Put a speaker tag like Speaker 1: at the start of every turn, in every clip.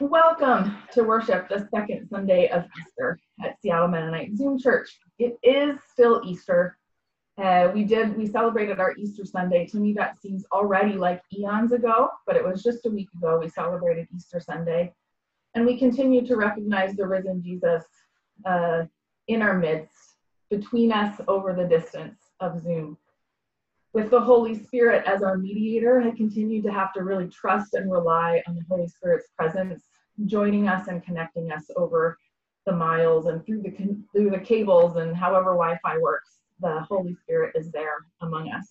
Speaker 1: Welcome to worship the second Sunday of Easter at Seattle Mennonite Zoom Church. It is still Easter. Uh, we did we celebrated our Easter Sunday. To me, that seems already like eons ago, but it was just a week ago we celebrated Easter Sunday, and we continue to recognize the risen Jesus uh, in our midst, between us over the distance of Zoom with the Holy Spirit as our mediator, I continue to have to really trust and rely on the Holy Spirit's presence, joining us and connecting us over the miles and through the through the cables and however Wi-Fi works. The Holy Spirit is there among us.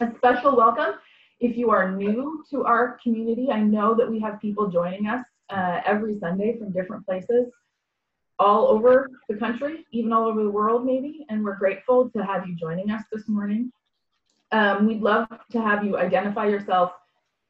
Speaker 1: A special welcome if you are new to our community. I know that we have people joining us uh, every Sunday from different places all over the country, even all over the world, maybe. And we're grateful to have you joining us this morning. Um, we'd love to have you identify yourself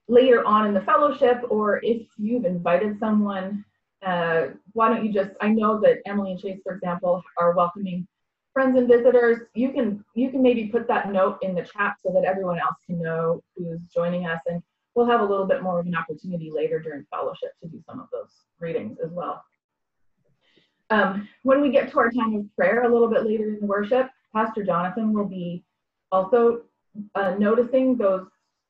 Speaker 1: later on in the fellowship, or if you've invited someone, uh, why don't you just, I know that Emily and Chase, for example, are welcoming friends and visitors. You can, you can maybe put that note in the chat so that everyone else can know who's joining us. And we'll have a little bit more of an opportunity later during fellowship to do some of those readings as well. Um, when we get to our time of prayer a little bit later in the worship, Pastor Jonathan will be also uh, noticing those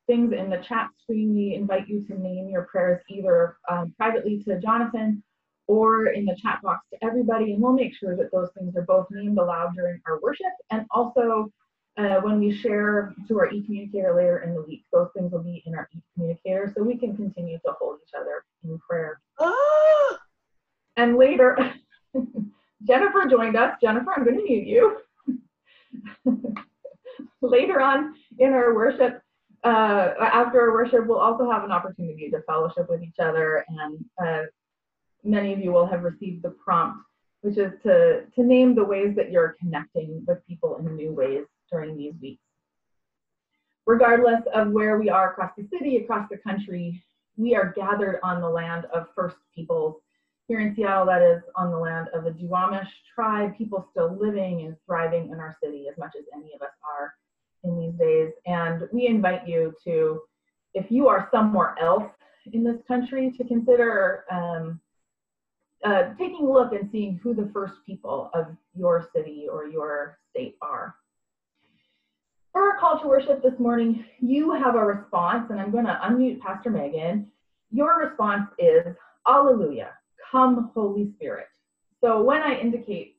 Speaker 1: things in the chat screen, we invite you to name your prayers either um, privately to Jonathan or in the chat box to everybody, and we'll make sure that those things are both named aloud during our worship and also uh, when we share to our e-communicator later in the week, those things will be in our e-communicator so we can continue to hold each other in prayer. Ah! And later, Jennifer joined us. Jennifer, I'm going to mute you. later on in our worship, uh, after our worship, we'll also have an opportunity to fellowship with each other. And uh, many of you will have received the prompt, which is to, to name the ways that you're connecting with people in new ways during these weeks. Regardless of where we are across the city, across the country, we are gathered on the land of First Peoples here in Seattle, that is on the land of the Duwamish tribe, people still living and thriving in our city as much as any of us are in these days. And we invite you to, if you are somewhere else in this country, to consider um, uh, taking a look and seeing who the first people of your city or your state are. For our call to worship this morning, you have a response, and I'm going to unmute Pastor Megan. Your response is, Alleluia, come Holy Spirit. So when I indicate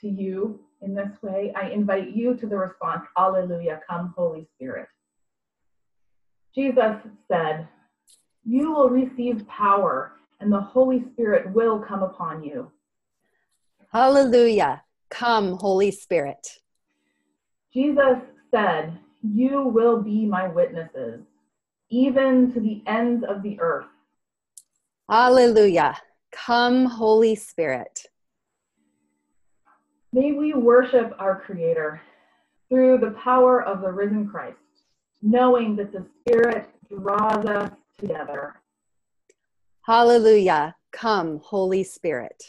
Speaker 1: to you in this way, I invite you to the response, Alleluia, come Holy Spirit. Jesus said, You will receive power, and the Holy Spirit will come upon you.
Speaker 2: Hallelujah. Come, Holy Spirit.
Speaker 1: Jesus said, You will be my witnesses, even to the ends of the earth.
Speaker 2: Hallelujah. Come, Holy Spirit.
Speaker 1: May we worship our Creator through the power of the risen Christ, knowing that the Spirit draws us together.
Speaker 2: Hallelujah. Come, Holy Spirit.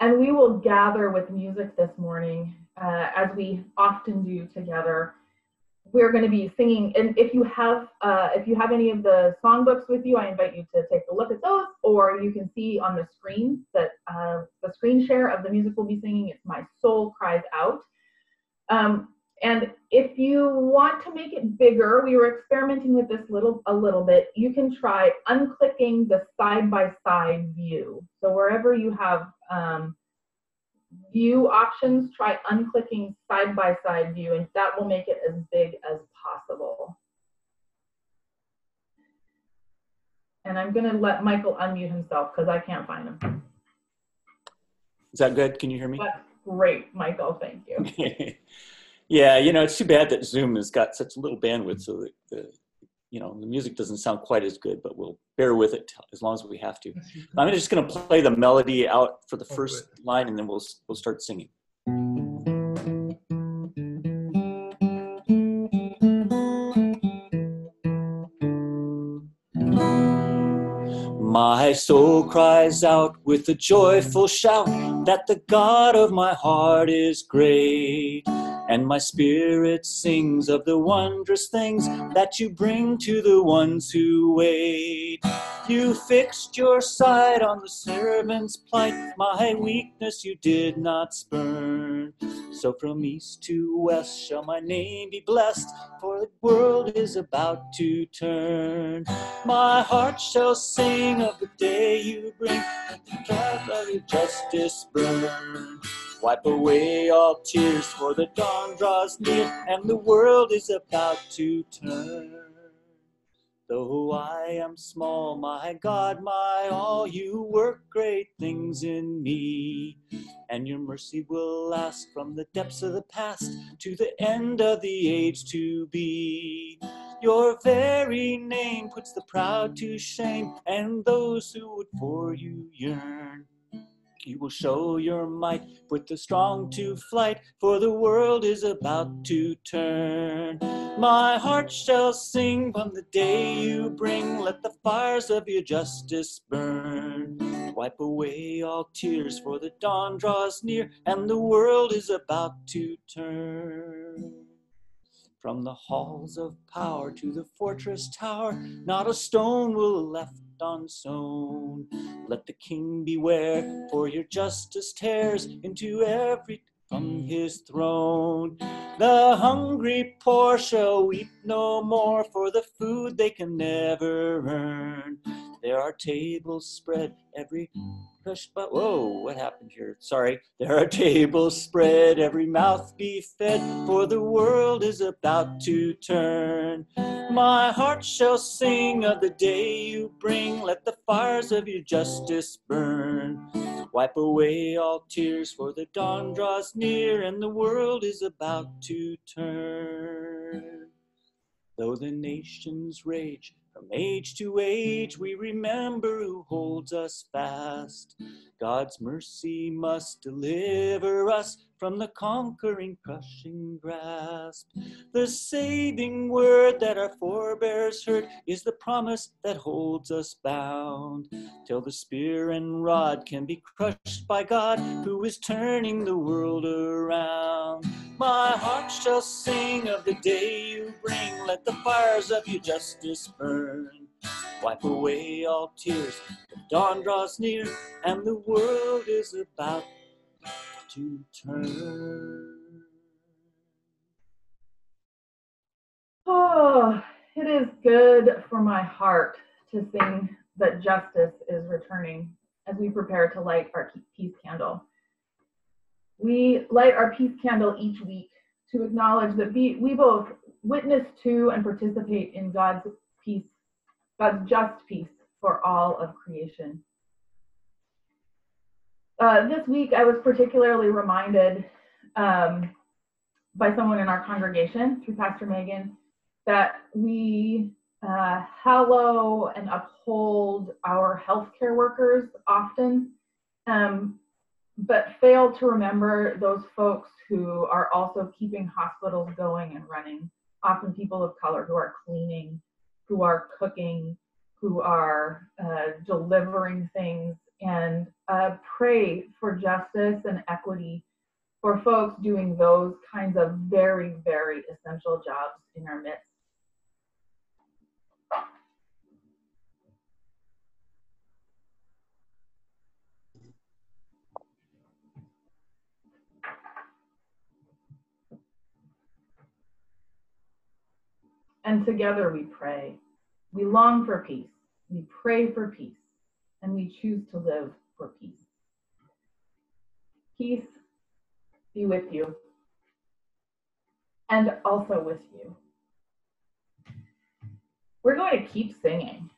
Speaker 1: And we will gather with music this morning, uh, as we often do together, we're going to be singing and if you have uh, if you have any of the songbooks with you i invite you to take a look at those or you can see on the screen that uh, the screen share of the music we'll be singing it's my soul cries out. Um, and if you want to make it bigger we were experimenting with this little a little bit you can try unclicking the side by side view. So wherever you have um, view options, try unclicking side by side view and that will make it as big as possible. And I'm gonna let Michael unmute himself because I can't find him.
Speaker 3: Is that good? Can you hear me?
Speaker 1: That's great, Michael, thank you.
Speaker 3: yeah, you know, it's too bad that Zoom has got such little bandwidth so that the, you know, the music doesn't sound quite as good, but we'll bear with it as long as we have to. Mm-hmm. I'm just going to play the melody out for the oh, first line, and then we'll we'll start singing. My soul cries out with a joyful shout that the God of my heart is great And my spirit sings of the wondrous things that you bring to the ones who wait. You fixed your sight on the servant's plight, my weakness you did not spurn. So from east to west shall my name be blessed, for the world is about to turn. My heart shall sing of the day you bring, and the of your justice burn. Wipe away all tears, for the dawn draws near, and the world is about to turn. Though I am small, my God, my all, you work great things in me. And your mercy will last from the depths of the past to the end of the age to be. Your very name puts the proud to shame, and those who would for you yearn. You will show your might, put the strong to flight, for the world is about to turn. My heart shall sing from the day you bring, let the fires of your justice burn. Wipe away all tears, for the dawn draws near, and the world is about to turn. From the halls of power to the fortress mm. tower, not a stone will left unsown. Let the king beware, for your justice tears into every from his throne. The hungry poor shall weep no more for the food they can never earn. There are tables spread every push but whoa what happened here? Sorry. There are tables spread. Every mouth be fed for the world is about to turn. My heart shall sing of the day you bring. Let the fires of your justice burn. Wipe away all tears for the dawn draws near and the world is about to turn. Though the nations rage from age to age, we remember who holds us fast. God's mercy must deliver us from the conquering, crushing grasp. The saving word that our forebears heard is the promise that holds us bound. Till the spear and rod can be crushed by God, who is turning the world around. My heart shall sing of the day you bring. Let the fires of your justice burn. Wipe away all tears. The dawn draws near, and the world is about to turn.
Speaker 1: Oh, it is good for my heart to sing that justice is returning as we prepare to light our peace candle. We light our peace candle each week to acknowledge that we, both witness to and participate in God's peace, God's just peace for all of creation. Uh, this week, I was particularly reminded um, by someone in our congregation, through Pastor Megan, that we uh, hallow and uphold our healthcare workers often, um, but fail to remember those folks who are also keeping hospitals going and running. Often people of color who are cleaning, who are cooking, who are uh, delivering things and uh, pray for justice and equity for folks doing those kinds of very, very essential jobs in our midst. And together we pray. We long for peace. We pray for peace and we choose to live for peace. Peace be with you and also with you. We're going to keep singing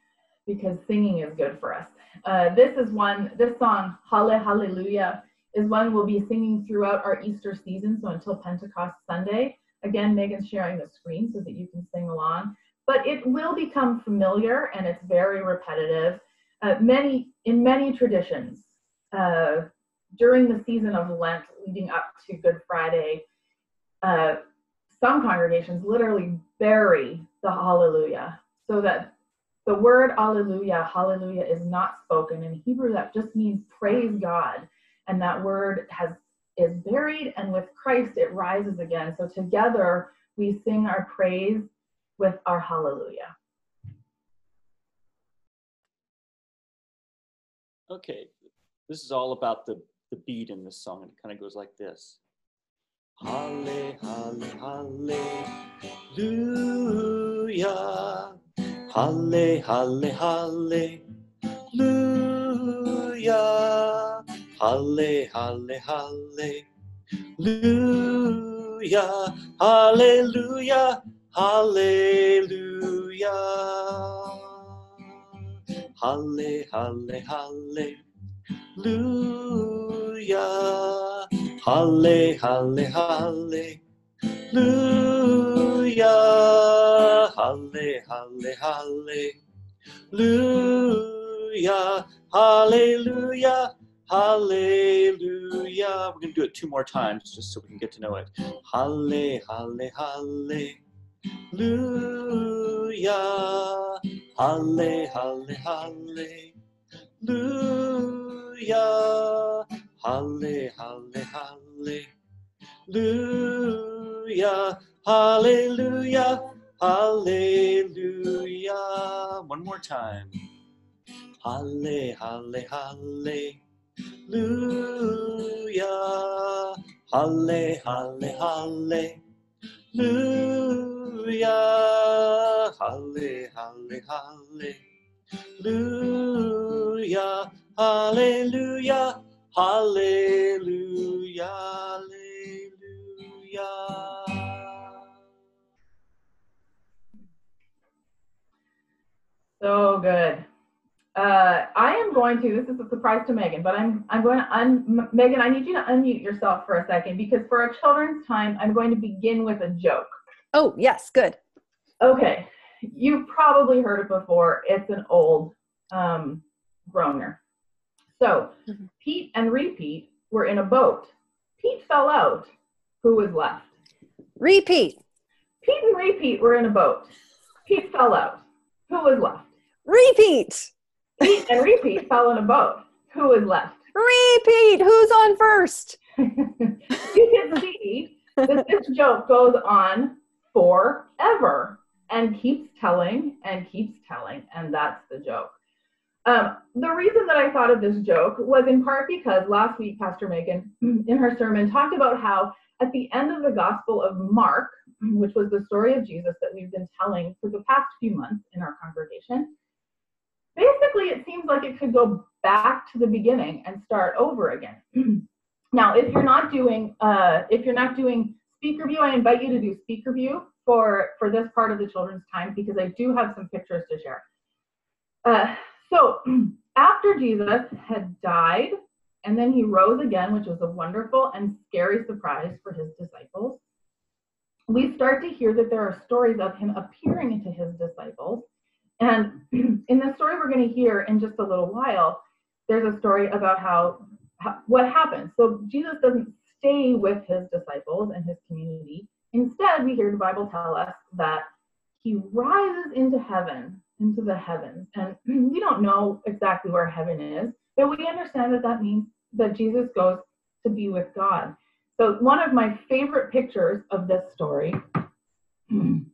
Speaker 1: because singing is good for us. Uh, this is one, this song, Halle Hallelujah, is one we'll be singing throughout our Easter season, so until Pentecost Sunday. Again, Megan's sharing the screen so that you can sing along. But it will become familiar and it's very repetitive uh, many in many traditions uh, during the season of Lent leading up to Good Friday, uh, some congregations literally bury the Hallelujah so that the word hallelujah, Hallelujah, is not spoken in Hebrew. That just means praise God, and that word has is buried, and with Christ it rises again. So together we sing our praise with our hallelujah.
Speaker 3: Okay, this is all about the, the beat in this song, and it kind of goes like this. Halle, halle, hallelujah. Halle, halle, hallelujah. Halle, halle, hallelujah. Hallelujah. Hallelujah. Halle, halle, hallelujah. Halle, halle, hallelujah. Halle, halle, hallelujah. Hallelujah. Hallelujah. We're going to do it two more times just so we can get to know it. Halle, halle, hallelujah. Halle, halle, hallelujah. Halle, halle, hallelujah. Hallelujah. Hallelujah. One more time. Halle, halle, hallelujah. Halle, halle, hallelujah. Halle, halle, hallelujah. Hallelujah. Hallelujah. Hallelujah.
Speaker 1: So good. Uh, I am going to. This is a surprise to Megan, but I'm I'm going to un, Megan. I need you to unmute yourself for a second because for a children's time, I'm going to begin with a joke.
Speaker 2: Oh, yes, good.
Speaker 1: Okay, you've probably heard it before. It's an old um, groaner. So
Speaker 2: Mhm.
Speaker 1: Pete and Repeat were in a boat. Pete fell out. Who was left?
Speaker 2: Repeat.
Speaker 1: Pete and Repeat were in a boat. Pete fell out. Who was left?
Speaker 2: Repeat.
Speaker 1: Pete and Repeat fell in a boat. Who is left?
Speaker 2: Repeat. Who's on first?
Speaker 1: you can see that this joke goes on forever and keeps telling and keeps telling, and that's the joke. Um, the reason that I thought of this joke was in part because last week, Pastor Megan, in her sermon, talked about how at the end of the Gospel of Mark, which was the story of Jesus that we've been telling for the past few months in our congregation, basically it seems like it could go back to the beginning and start over again. now, if you're not doing uh, if you're not doing speaker view, I invite you to do speaker view for for this part of the children's time because I do have some pictures to share. Uh, so after Jesus had died and then he rose again, which was a wonderful and scary surprise for his disciples, we start to hear that there are stories of him appearing to his disciples. And in the story we're going to hear in just a little while, there's a story about how, how what happens. So Jesus doesn't stay with his disciples and his community. Instead, we hear the Bible tell us that he rises into heaven, into the heavens. And we don't know exactly where heaven is, but we understand that that means that Jesus goes to be with God. So, one of my favorite pictures of this story, you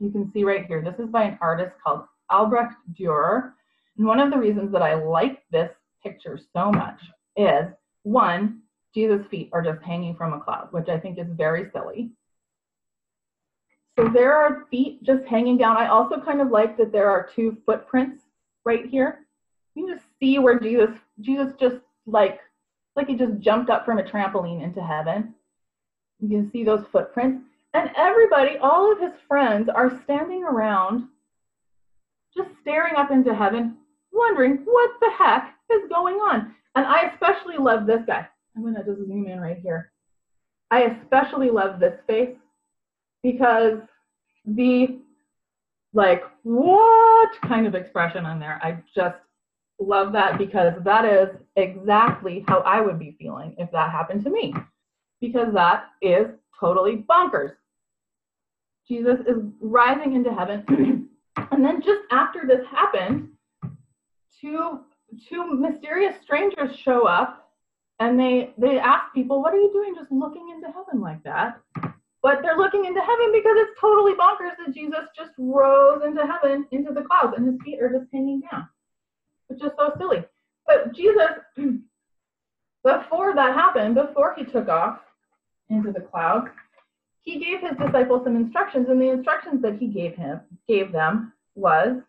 Speaker 1: can see right here. This is by an artist called Albrecht Dürer. And one of the reasons that I like this picture so much is one, Jesus' feet are just hanging from a cloud, which I think is very silly. So there are feet just hanging down. I also kind of like that there are two footprints right here. You can just see where Jesus, Jesus just like, like he just jumped up from a trampoline into heaven. You can see those footprints. And everybody, all of his friends are standing around just staring up into heaven, wondering what the heck is going on. And I especially love this guy. I'm gonna just zoom in right here. I especially love this face because the like what kind of expression on there i just love that because that is exactly how i would be feeling if that happened to me because that is totally bonkers jesus is rising into heaven and then just after this happened two two mysterious strangers show up and they they ask people, "What are you doing, just looking into heaven like that?" But they're looking into heaven because it's totally bonkers that Jesus just rose into heaven into the clouds, and his feet are just hanging down. It's just so silly. But Jesus, before that happened, before he took off into the clouds, he gave his disciples some instructions, and the instructions that he gave him gave them was,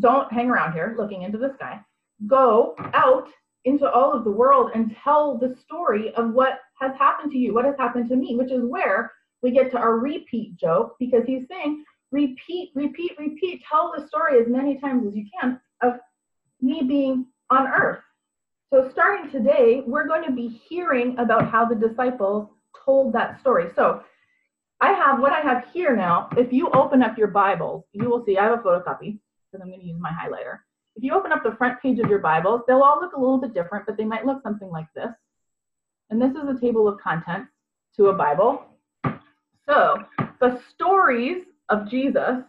Speaker 1: "Don't hang around here looking into the sky. Go out into all of the world and tell the story of what has happened to you, what has happened to me, which is where we get to our repeat joke because he's saying, repeat, repeat, repeat, tell the story as many times as you can of me being on earth. So, starting today, we're going to be hearing about how the disciples told that story. So, I have what I have here now. If you open up your Bibles, you will see I have a photocopy because I'm going to use my highlighter. If you open up the front page of your Bibles, they'll all look a little bit different, but they might look something like this. And this is a table of contents to a Bible. So the stories of Jesus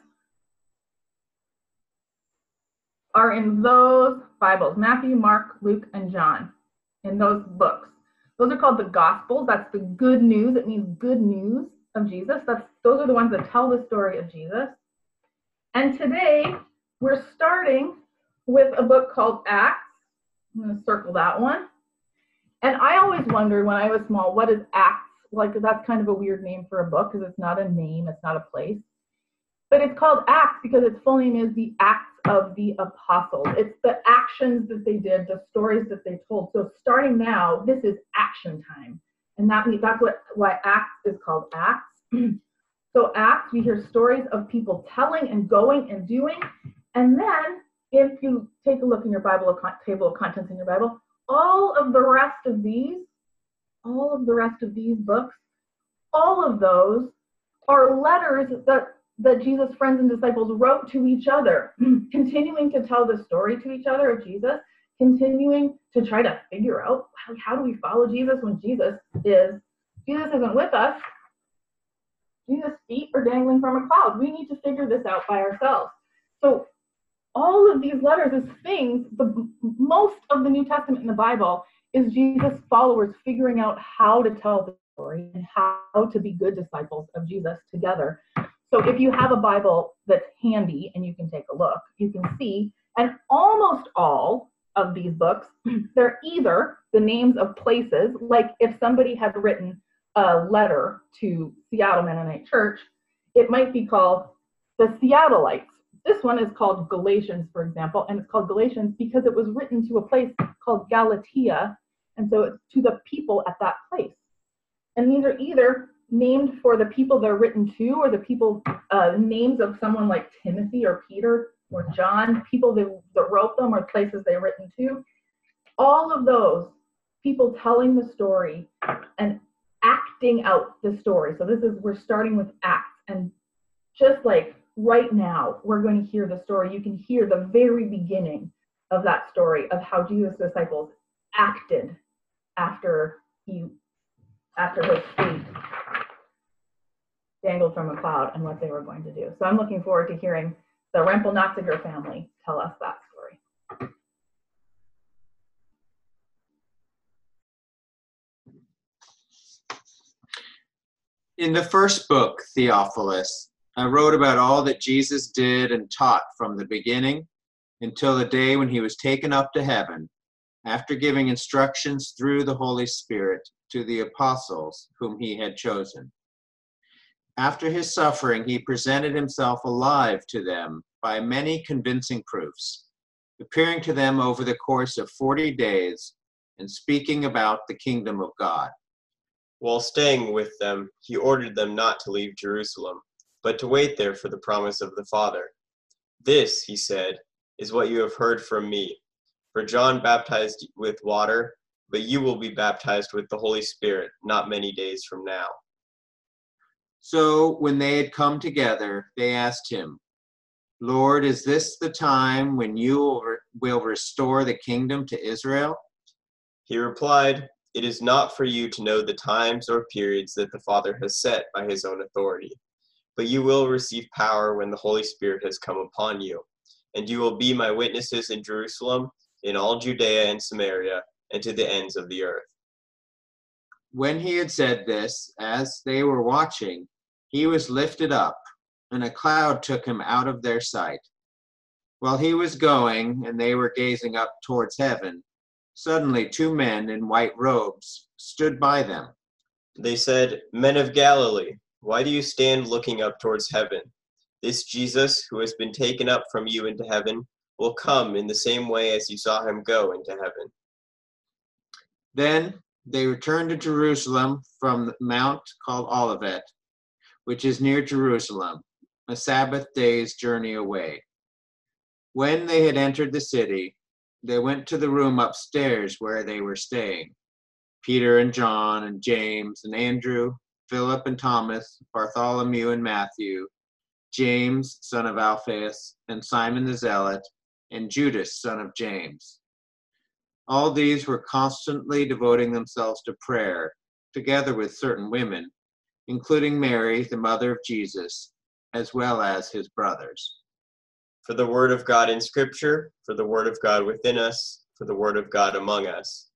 Speaker 1: are in those Bibles Matthew, Mark, Luke, and John, in those books. Those are called the Gospels. That's the good news. It means good news of Jesus. That's those are the ones that tell the story of Jesus. And today we're starting with a book called Acts. I'm going to circle that one. And I always wondered when I was small, what is Acts? Like, that's kind of a weird name for a book because it's not a name, it's not a place. But it's called Acts because its full name is the Acts of the Apostles. It's the actions that they did, the stories that they told. So starting now, this is action time. And that means that's what why Acts is called Acts. so Acts, we hear stories of people telling and going and doing. And then if you take a look in your Bible, table of contents in your Bible, all of the rest of these, all of the rest of these books, all of those are letters that that Jesus' friends and disciples wrote to each other, continuing to tell the story to each other of Jesus, continuing to try to figure out how, do we follow Jesus when Jesus is Jesus isn't with us. Jesus' feet are dangling from a cloud. We need to figure this out by ourselves. So all of these letters as things, the most of the New Testament in the Bible is Jesus' followers figuring out how to tell the story and how to be good disciples of Jesus together. So if you have a Bible that's handy and you can take a look, you can see, and almost all of these books, they're either the names of places, like if somebody had written a letter to Seattle Mennonite Church, it might be called the Seattleites this one is called Galatians, for example, and it's called Galatians because it was written to a place called Galatia, and so it's to the people at that place. And these are either named for the people they're written to, or the people uh, names of someone like Timothy or Peter or John, people that, that wrote them or places they're written to. All of those people telling the story and acting out the story. So this is we're starting with acts and just like right now we're going to hear the story. You can hear the very beginning of that story of how Jesus' disciples acted after he after his feet dangled from a cloud and what they were going to do. So I'm looking forward to hearing the Rempel Nafziger family tell us that story.
Speaker 4: In the first book, Theophilus, I wrote about all that Jesus did and taught from the beginning until the day when he was taken up to heaven, after giving instructions through the Holy Spirit to the apostles whom he had chosen. After his suffering, he presented himself alive to them by many convincing proofs, appearing to them over the course of 40 days and speaking about the kingdom of God.
Speaker 5: While staying with them, he ordered them not to leave Jerusalem but to wait there for the promise of the Father. This, he said, is what you have heard from me. For John baptized with water, but you will be baptized with the Holy Spirit not many days from now.
Speaker 4: So when they had come together, they asked him, Lord, is this the time when you will restore the kingdom to Israel?
Speaker 5: He replied, It is not for you to know the times or periods that the Father has set by his own authority but you will receive power when the Holy Spirit has come upon you. And you will be my witnesses in Jerusalem, in all Judea and Samaria, and to the ends of the earth.
Speaker 4: When he had said this, as they were watching, he was lifted up, and a cloud took him out of their sight. While he was going, and they were gazing up towards heaven, suddenly two men in white robes stood by them.
Speaker 5: They said, Men of Galilee, why do you stand looking up towards heaven? This Jesus, who has been taken up from you into heaven, will come in the same way as you saw him go into heaven.
Speaker 4: Then they returned to Jerusalem from the mount called Olivet, which is near Jerusalem, a Sabbath day's journey away. When they had entered the city, they went to the room upstairs where they were staying. Peter and John and James and Andrew, Philip and Thomas, Bartholomew and Matthew, James, son of Alphaeus, and Simon the Zealot, and Judas, son of James. All these were constantly devoting themselves to prayer, together with certain women, including Mary, the mother of Jesus, as well as his brothers.
Speaker 5: For the word of God in Scripture, for the word of God within us, for the word of God among us.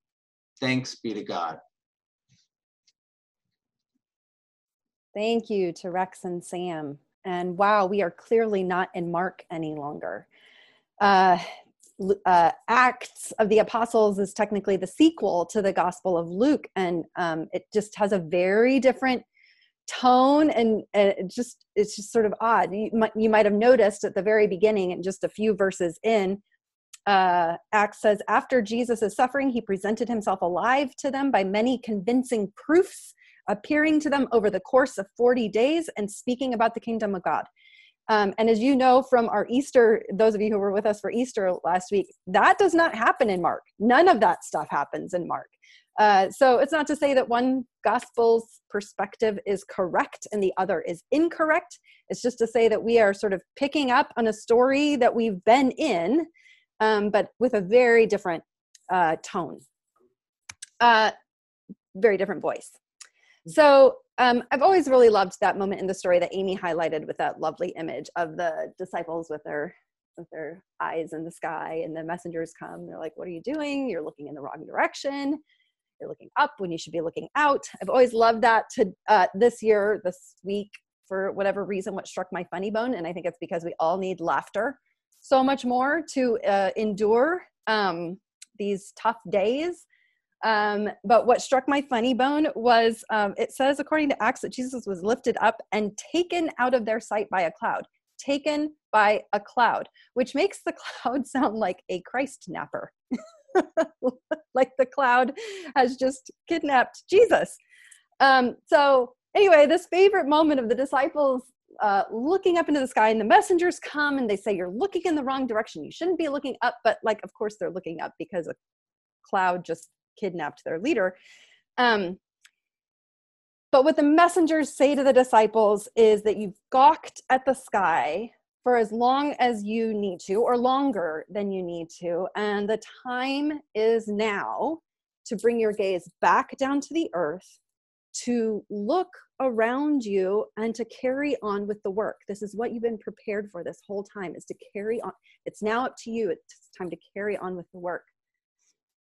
Speaker 4: Thanks be to God.
Speaker 2: Thank you to Rex and Sam. And wow, we are clearly not in Mark any longer. Uh, uh, Acts of the Apostles is technically the sequel to the Gospel of Luke, and um, it just has a very different tone, and, and it just it's just sort of odd. You might you might have noticed at the very beginning, and just a few verses in, uh, Acts says, after Jesus' suffering, he presented himself alive to them by many convincing proofs, appearing to them over the course of 40 days and speaking about the kingdom of God. Um, and as you know from our Easter, those of you who were with us for Easter last week, that does not happen in Mark. None of that stuff happens in Mark. Uh, so it's not to say that one gospel's perspective is correct and the other is incorrect. It's just to say that we are sort of picking up on a story that we've been in, um, but with a very different uh, tone, uh, very different voice. So um, I've always really loved that moment in the story that Amy highlighted with that lovely image of the disciples with their with their eyes in the sky, and the messengers come. They're like, "What are you doing? You're looking in the wrong direction. You're looking up when you should be looking out." I've always loved that. To uh, this year, this week, for whatever reason, what struck my funny bone, and I think it's because we all need laughter so much more to uh, endure um, these tough days um, but what struck my funny bone was um, it says, according to Acts, that Jesus was lifted up and taken out of their sight by a cloud. Taken by a cloud, which makes the cloud sound like a Christ napper. like the cloud has just kidnapped Jesus. Um, so, anyway, this favorite moment of the disciples uh, looking up into the sky, and the messengers come and they say, You're looking in the wrong direction. You shouldn't be looking up. But, like, of course, they're looking up because a cloud just kidnapped their leader. Um, but what the messengers say to the disciples is that you've gawked at the sky for as long as you need to, or longer than you need to, and the time is now to bring your gaze back down to the earth, to look around you, and to carry on with the work. This is what you've been prepared for this whole time, is to carry on. It's now up to you. It's time to carry on with the work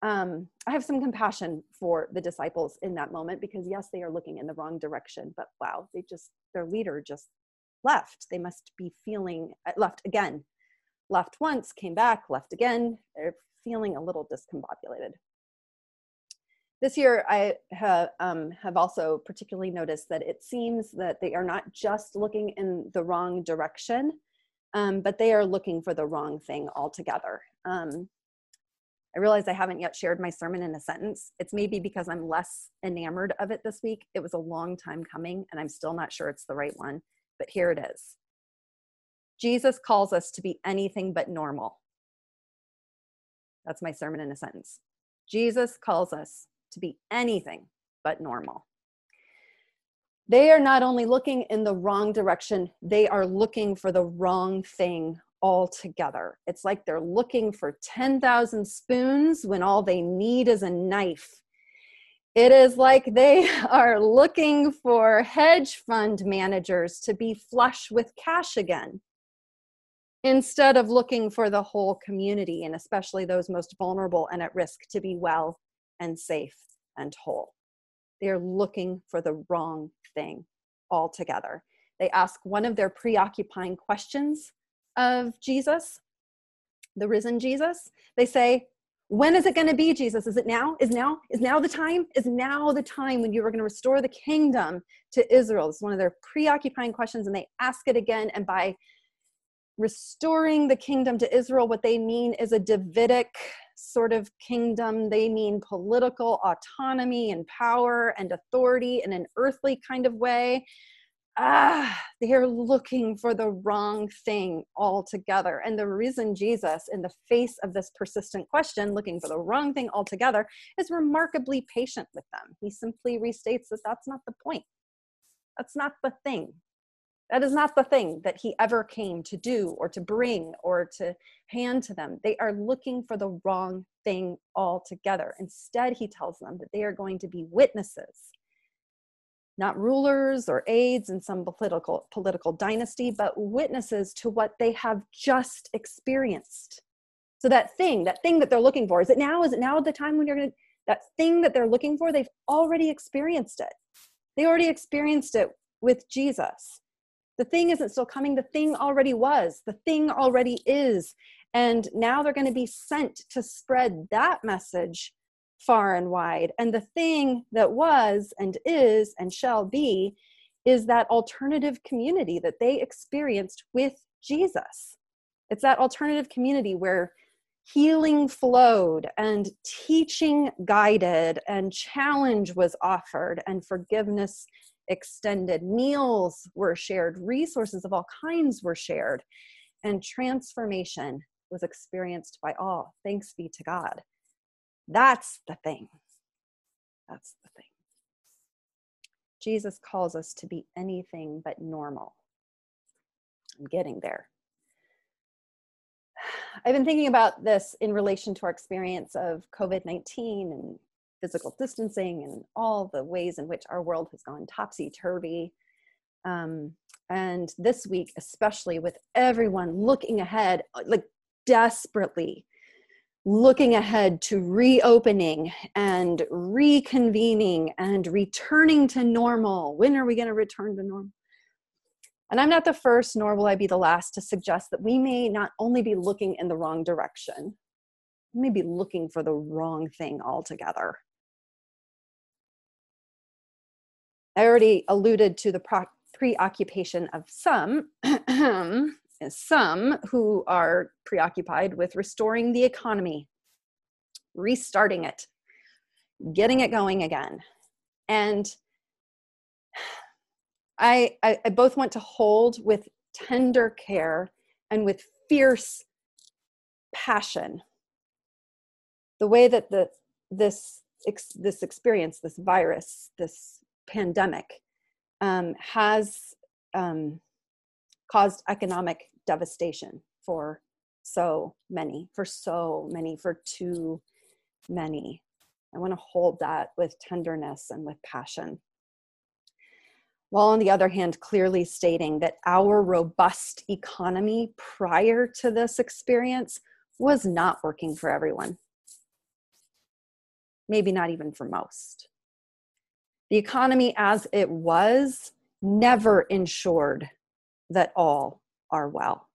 Speaker 2: um, I have some compassion for the disciples in that moment because yes, they are looking in the wrong direction, but wow, they just their leader just left. They must be feeling uh, left again, left once, came back, left again. They're feeling a little discombobulated. This year, I have, um, have also particularly noticed that it seems that they are not just looking in the wrong direction, um, but they are looking for the wrong thing altogether. Um, I realize I haven't yet shared my sermon in a sentence. It's maybe because I'm less enamored of it this week. It was a long time coming, and I'm still not sure it's the right one, but here it is. Jesus calls us to be anything but normal. That's my sermon in a sentence. Jesus calls us to be anything but normal. They are not only looking in the wrong direction, they are looking for the wrong thing all together. It's like they're looking for 10,000 spoons when all they need is a knife. It is like they are looking for hedge fund managers to be flush with cash again instead of looking for the whole community and especially those most vulnerable and at risk to be well and safe and whole. They are looking for the wrong thing altogether. They ask one of their preoccupying questions of Jesus, the risen Jesus. They say, when is it going to be jesus? Is it now? Is now? Is now the time? Is now the time when you are going to restore the kingdom to israel? It's one of their preoccupying questions and they ask it again and by restoring the kingdom to israel what they mean is a davidic sort of kingdom. They mean political autonomy and power and authority in an earthly kind of way ah, they're looking for the wrong thing altogether. And the reason Jesus, in the face of this persistent question, looking for the wrong thing altogether, is remarkably patient with them. He simply restates that that's not the point. That's not the thing. That is not the thing that he ever came to do or to bring or to hand to them. They are looking for the wrong thing altogether. Instead, he tells them that they are going to be witnesses not rulers or aides in some political political dynasty but witnesses to what they have just experienced. So that thing that thing that they're looking for is it now? Is it now the time when you're going to that thing that they're looking for? They've already experienced it. They already experienced it with jesus. The thing isn't still coming. The thing already was. The thing already is. And now they're going to be sent to spread that message far and wide. And the thing that was and is and shall be is that alternative community that they experienced with Jesus. It's that alternative community where healing flowed and teaching guided and challenge was offered and forgiveness extended. Meals were shared, resources of all kinds were shared, and transformation was experienced by all. Thanks be to God. That's the thing. That's the thing. Jesus calls us to be anything but normal. I'm getting there. I've been thinking about this in relation to our experience of COVID 19 and physical distancing and all the ways in which our world has gone topsy turvy. Um, and this week, especially with everyone looking ahead, like desperately looking ahead to reopening and reconvening and returning to normal. When are we going to return to normal? And I'm not the first, nor will I be the last, to suggest that we may not only be looking in the wrong direction, we may be looking for the wrong thing altogether. I already alluded to the preoccupation of some some who are preoccupied with restoring the economy, restarting it, getting it going again. And I, I, I both want to hold with tender care and with fierce passion the way that the this ex, this experience, this virus, this pandemic, um, has um, caused economic devastation for so many, for so many, for too many. I want to hold that with tenderness and with passion. While on the other hand, clearly stating that our robust economy prior to this experience was not working for everyone. Maybe not even for most. The economy as it was never ensured that all are well.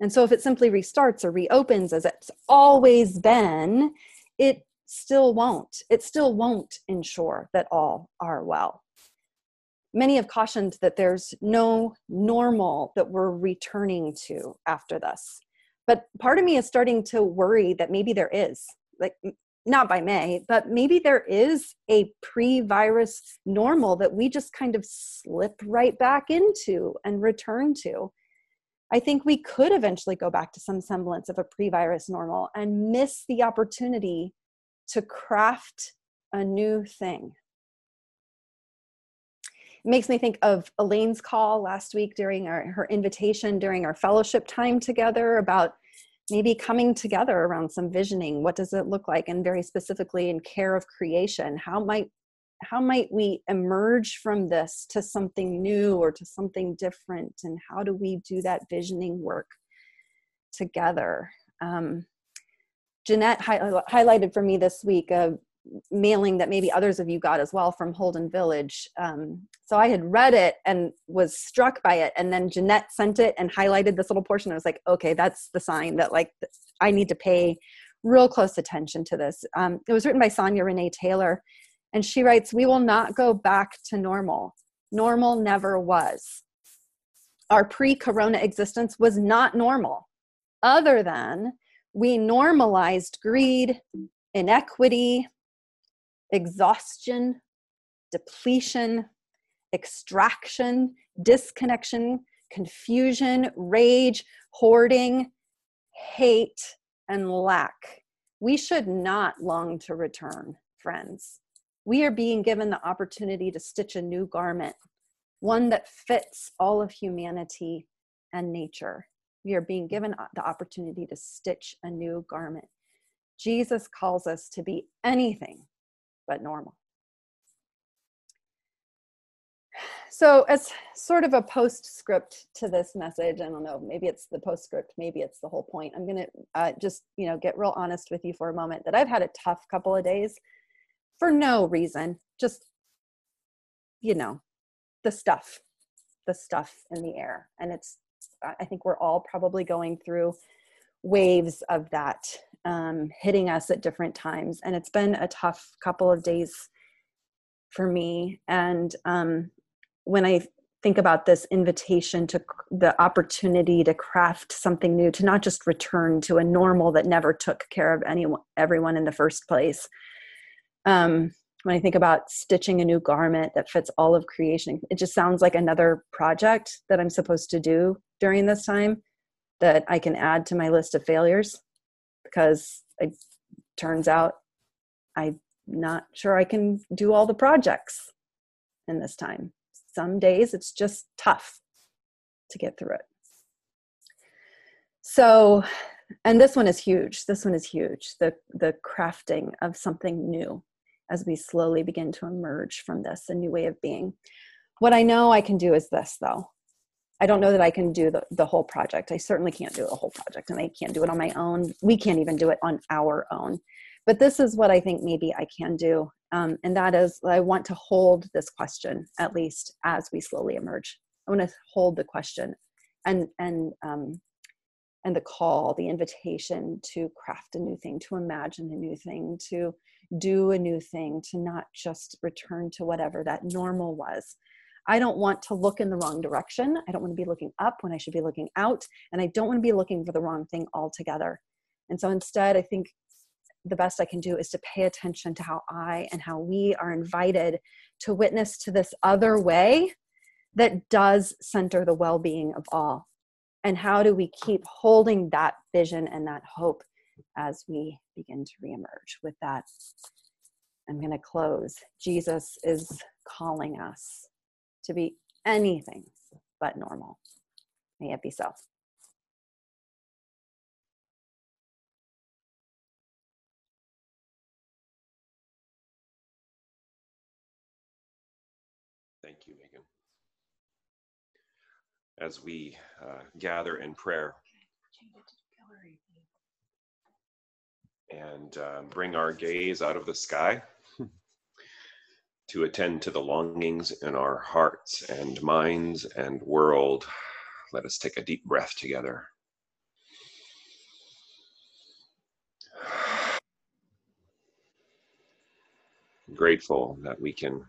Speaker 2: And so if it simply restarts or reopens as it's always been, it still won't. It still won't ensure that all are well. Many have cautioned that there's no normal that we're returning to after this. But part of me is starting to worry that maybe there is. Like not by May, but maybe there is a pre virus normal that we just kind of slip right back into and return to. I think we could eventually go back to some semblance of a pre virus normal and miss the opportunity to craft a new thing. It makes me think of Elaine's call last week during our, her invitation during our fellowship time together about maybe coming together around some visioning what does it look like? And very specifically in care of creation how might how might we emerge from this to something new or to something different? And how do we do that visioning work together? Um, jeanette hi- highlighted for me this week a mailing that maybe others of you got as well from Holden Village. Um, so I had read it and was struck by it. And then Jeanette sent it and highlighted this little portion. I was like, okay, that's the sign that like I need to pay real close attention to this. Um, it was written by Sonya Renee Taylor. And she writes, We will not go back to normal. Normal never was. Our pre corona existence was not normal, other than we normalized greed, inequity, exhaustion, depletion, extraction, disconnection, confusion, rage, hoarding, hate, and lack. We should not long to return, friends. We are being given the opportunity to stitch a new garment, one that fits all of humanity and nature. We are being given uh, the opportunity to stitch a new garment. Jesus calls us to be anything but normal. So, as sort of a postscript to this message, I don't know, maybe it's the postscript, maybe it's the whole point. I'm going to uh, just, you know, get real honest with you for a moment that I've had a tough couple of days for no reason, just, you know, the stuff, the stuff in the air. And it's, I think we're all probably going through waves of that um, hitting us at different times. And it's been a tough couple of days for me. And um, when I think about this invitation to the opportunity to craft something new, to not just return to a normal that never took care of anyone, everyone in the first place. Um, when I think about stitching a new garment that fits all of creation, it just sounds like another project that I'm supposed to do during this time that I can add to my list of failures because it turns out I'm not sure I can do all the projects in this time. Some days it's just tough to get through it. So, and this one is huge. This one is huge. The the crafting of something new as we slowly begin to emerge from this, a new way of being. What I know I can do is this though. I don't know that I can do the, the whole project. I certainly can't do the whole project and I can't do it on my own. We can't even do it on our own. But this is what I think maybe I can do. Um, and that is, I want to hold this question at least as we slowly emerge. I want to hold the question and, and, um, and the call, the invitation to craft a new thing, to imagine a new thing, to do a new thing, to not just return to whatever that normal was, I don't want to look in the wrong direction. I don't want to be looking up when I should be looking out. And I don't want to be looking for the wrong thing altogether. And so instead, I think the best I can do is to pay attention to how I and how we are invited to witness to this other way that does center the well being of all. And how do we keep holding that vision and that hope as we begin to reemerge? With that, I'm going to close. Jesus is calling us to be anything but normal. May it be so.
Speaker 6: Thank you, Megan. As we uh, gather in prayer and uh, bring our gaze out of the sky to attend to the longings in our hearts and minds and world, let us take a deep breath together. Grateful that we can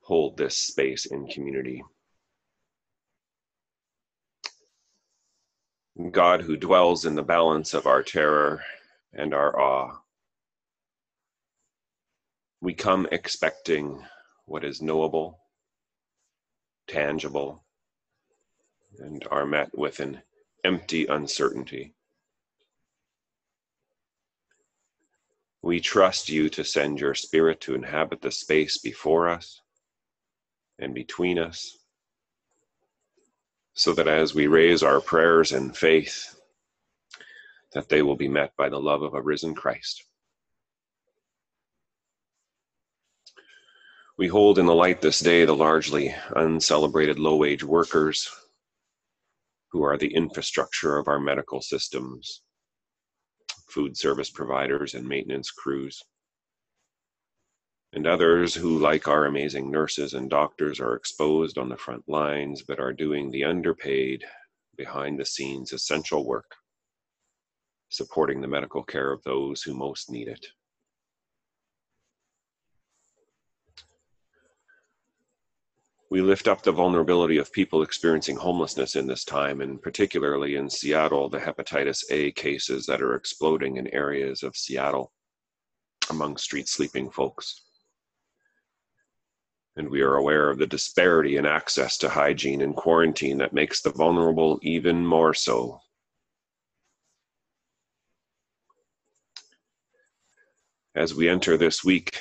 Speaker 6: hold this space in community. God, who dwells in the balance of our terror and our awe, we come expecting what is knowable, tangible, and are met with an empty uncertainty. We trust you to send your spirit to inhabit the space before us and between us, so that as we raise our prayers in faith, that they will be met by the love of a risen Christ. We hold in the light this day the largely uncelebrated low wage workers who are the infrastructure of our medical systems, food service providers, and maintenance crews. and others who, like our amazing nurses and doctors, are exposed on the front lines but are doing the underpaid, behind the scenes, essential work, supporting the medical care of those who most need it. We lift up the vulnerability of people experiencing homelessness in this time, and particularly in Seattle, the hepatitis A cases that are exploding in areas of Seattle among street sleeping folks and we are aware of the disparity in access to hygiene and quarantine that makes the vulnerable even more so. As we enter this week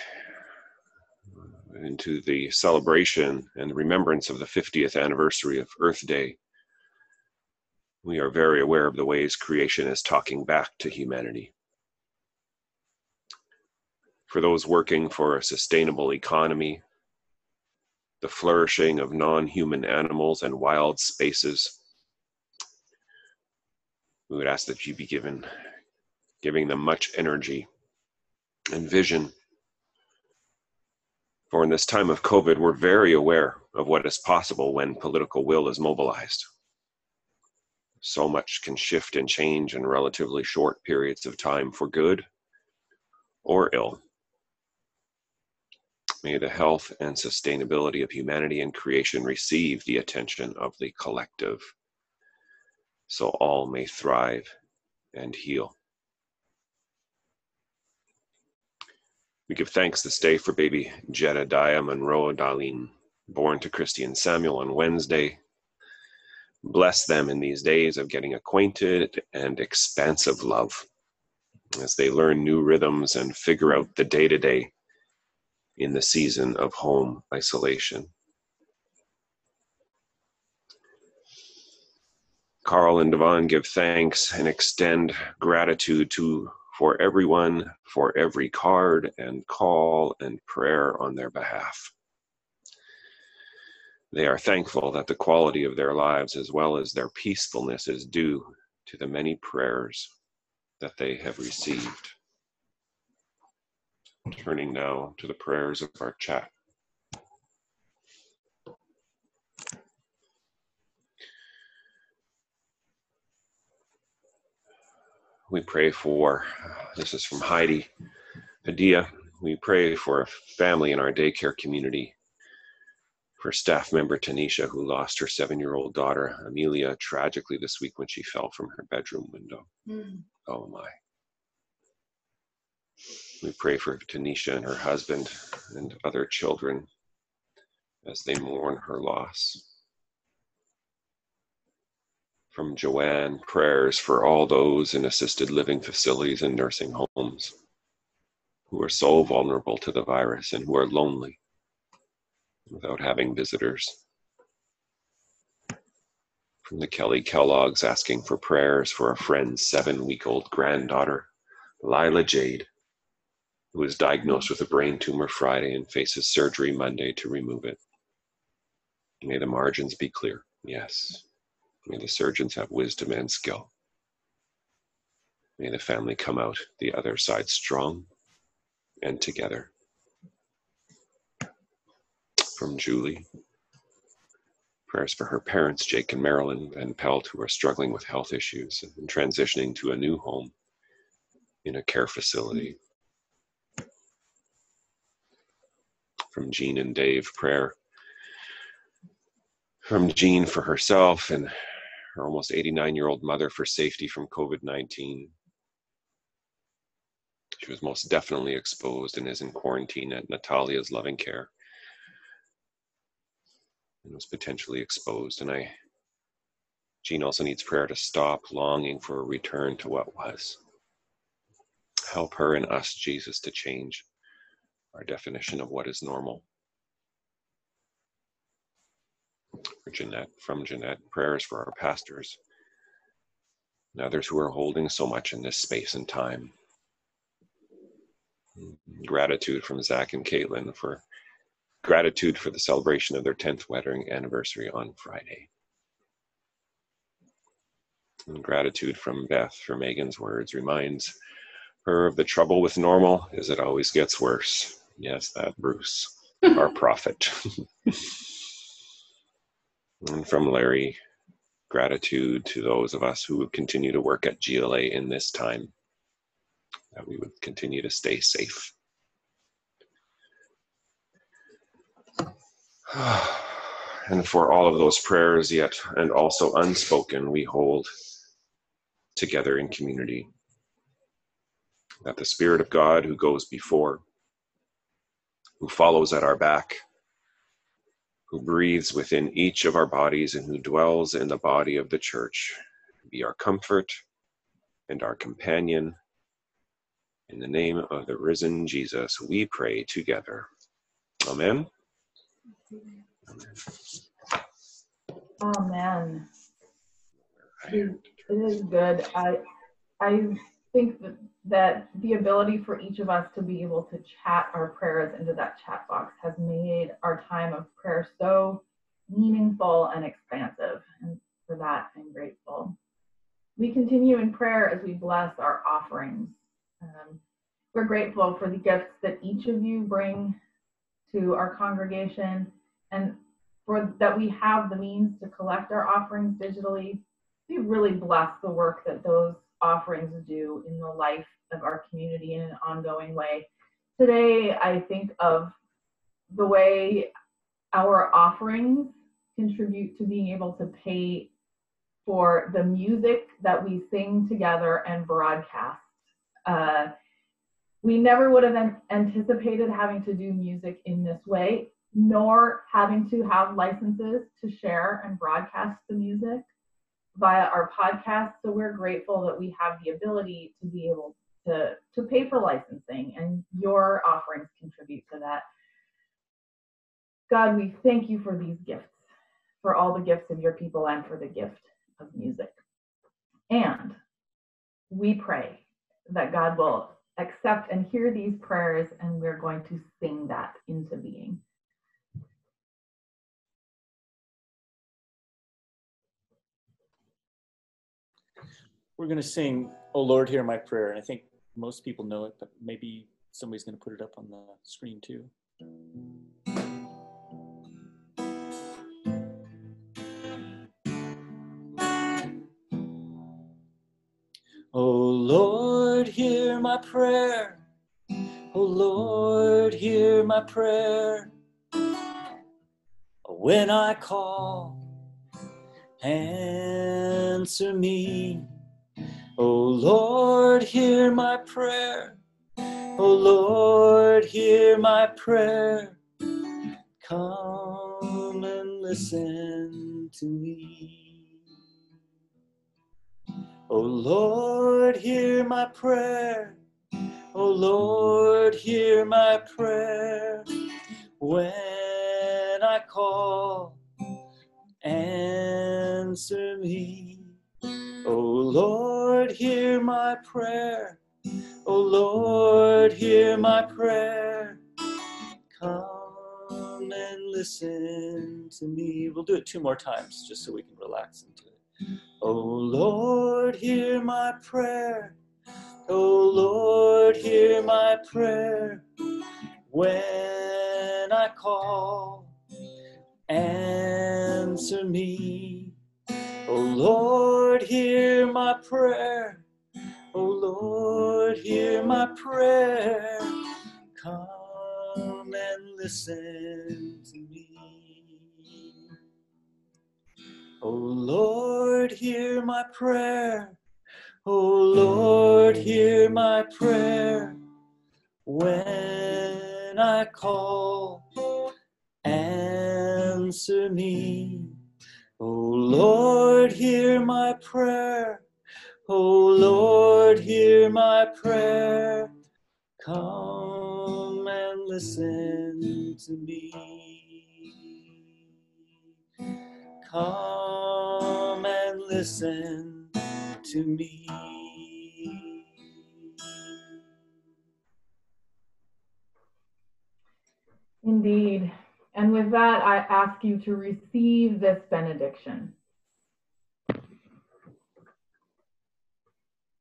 Speaker 6: into the celebration and remembrance of the 50th anniversary of Earth Day, we are very aware of the ways creation is talking back to humanity. For those working for a sustainable economy, the flourishing of non human animals and wild spaces. We would ask that you be given, giving them much energy and vision. For in this time of COVID, we're very aware of what is possible when political will is mobilized. So much can shift and change in relatively short periods of time for good or ill. May the health and sustainability of humanity and creation receive the attention of the collective, so all may thrive and heal. We give thanks this day for baby Jedediah Monroe Darlene, born to Christy and Samuel on Wednesday. Bless them in these days of getting acquainted and expansive love as they learn new rhythms and figure out the day to day in the season of home isolation. Carl and Devon give thanks and extend gratitude to for everyone for every card and call and prayer on their behalf. They are thankful that the quality of their lives as well as their peacefulness is due to the many prayers that they have received. Turning now to the prayers of our chat. We pray for, this is from Heidi Padilla. We pray for a family in our daycare community, for staff member Tanisha, who lost her seven year old daughter, Amelia, tragically this week when she fell from her bedroom window. Mm. Oh my. We pray for Tanisha and her husband and other children as they mourn her loss. From Joanne, prayers for all those in assisted living facilities and nursing homes who are so vulnerable to the virus and who are lonely without having visitors. From the Kelly Kellogg's asking for prayers for a friend's seven week old granddaughter, Lila Jade who was diagnosed with a brain tumor Friday and faces surgery Monday to remove it. May the margins be clear. Yes. May the surgeons have wisdom and skill. May the family come out the other side strong and together. From Julie. Prayers for her parents, Jake and Marilyn Van Pelt, who are struggling with health issues and transitioning to a new home in a care facility. from Jean and Dave prayer from Jean for herself and her almost 89 year old mother for safety from COVID 19. She was most definitely exposed and is in quarantine at Natalia's loving care and was potentially exposed. And I, Jean also needs prayer to stop longing for a return to what was. Help her and us, Jesus, to change our definition of what is normal. For Jeanette, from Jeanette, prayers for our pastors and others who are holding so much in this space and time. Gratitude from Zach and Caitlin for gratitude for the celebration of their 10th wedding anniversary on Friday. And gratitude from Beth for Megan's words reminds her of the trouble with normal is it always gets worse Yes, that Bruce, our prophet. and from Larry, gratitude to those of us who continue to work at GLA in this time, that we would continue to stay safe. and for all of those prayers yet and also unspoken, we hold together in community. That the Spirit of God who goes before, who follows at our back, who breathes within each of our bodies and who dwells in the body of the church, be our comfort and our companion. In the name of the risen Jesus, we pray together. Amen.
Speaker 1: Amen. It is good. I I think that, the ability for each of us to be able to chat our prayers into that chat box has made our time of prayer so meaningful and expansive. And for that, I'm grateful. We continue in prayer as we bless our offerings. Um, we're grateful for the gifts that each of you bring to our congregation and for that we have the means to collect our offerings digitally. We really bless the work that those offerings do in the life of our community in an ongoing way. Today, I think of the way our offerings contribute to being able to pay for the music that we sing together and broadcast. Uh, we never would have anticipated having to do music in this way, nor having to have licenses to share and broadcast the music via our podcast. So we're grateful that we have the ability to be able to, to pay for licensing and your offerings contribute to that. God, we thank you for these gifts, for all the gifts of your people and for the gift of music. And we pray that God will accept and hear these prayers, and we're going to sing that into being.
Speaker 3: We're going to sing "Oh Lord, Hear My Prayer," and I think most people know it, but maybe somebody's going to put it up on the screen too. Oh Lord, hear my prayer. Oh Lord, hear my prayer. When I call, answer me. O Lord, hear my prayer. O Lord, hear my prayer. Come and listen to me. O Lord, hear my prayer. O Lord, hear my prayer. When I call, answer me. O Lord, hear my prayer. O Lord, hear my prayer. Come and listen to me. We'll do it two more times just so we can relax into it. O Lord, hear my prayer. O Lord, hear my prayer. When I call, answer me. O Lord, hear my prayer. O Lord, hear my prayer. Come and listen to me. O Lord, hear my prayer. O Lord, hear my prayer. When I call, answer me. O Lord, hear my prayer. O Lord, hear my prayer. Come and listen to me. Come and listen to me.
Speaker 1: Indeed. And with that, I ask you to receive this benediction.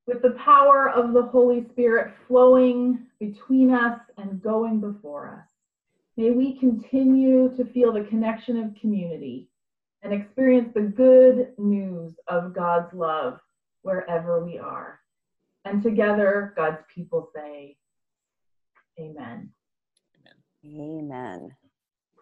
Speaker 1: with the power of the Holy Spirit flowing between us and going before us. May we continue to feel the connection of community and experience the good news of God's love wherever we are. And together, God's people say, Amen.
Speaker 2: Amen.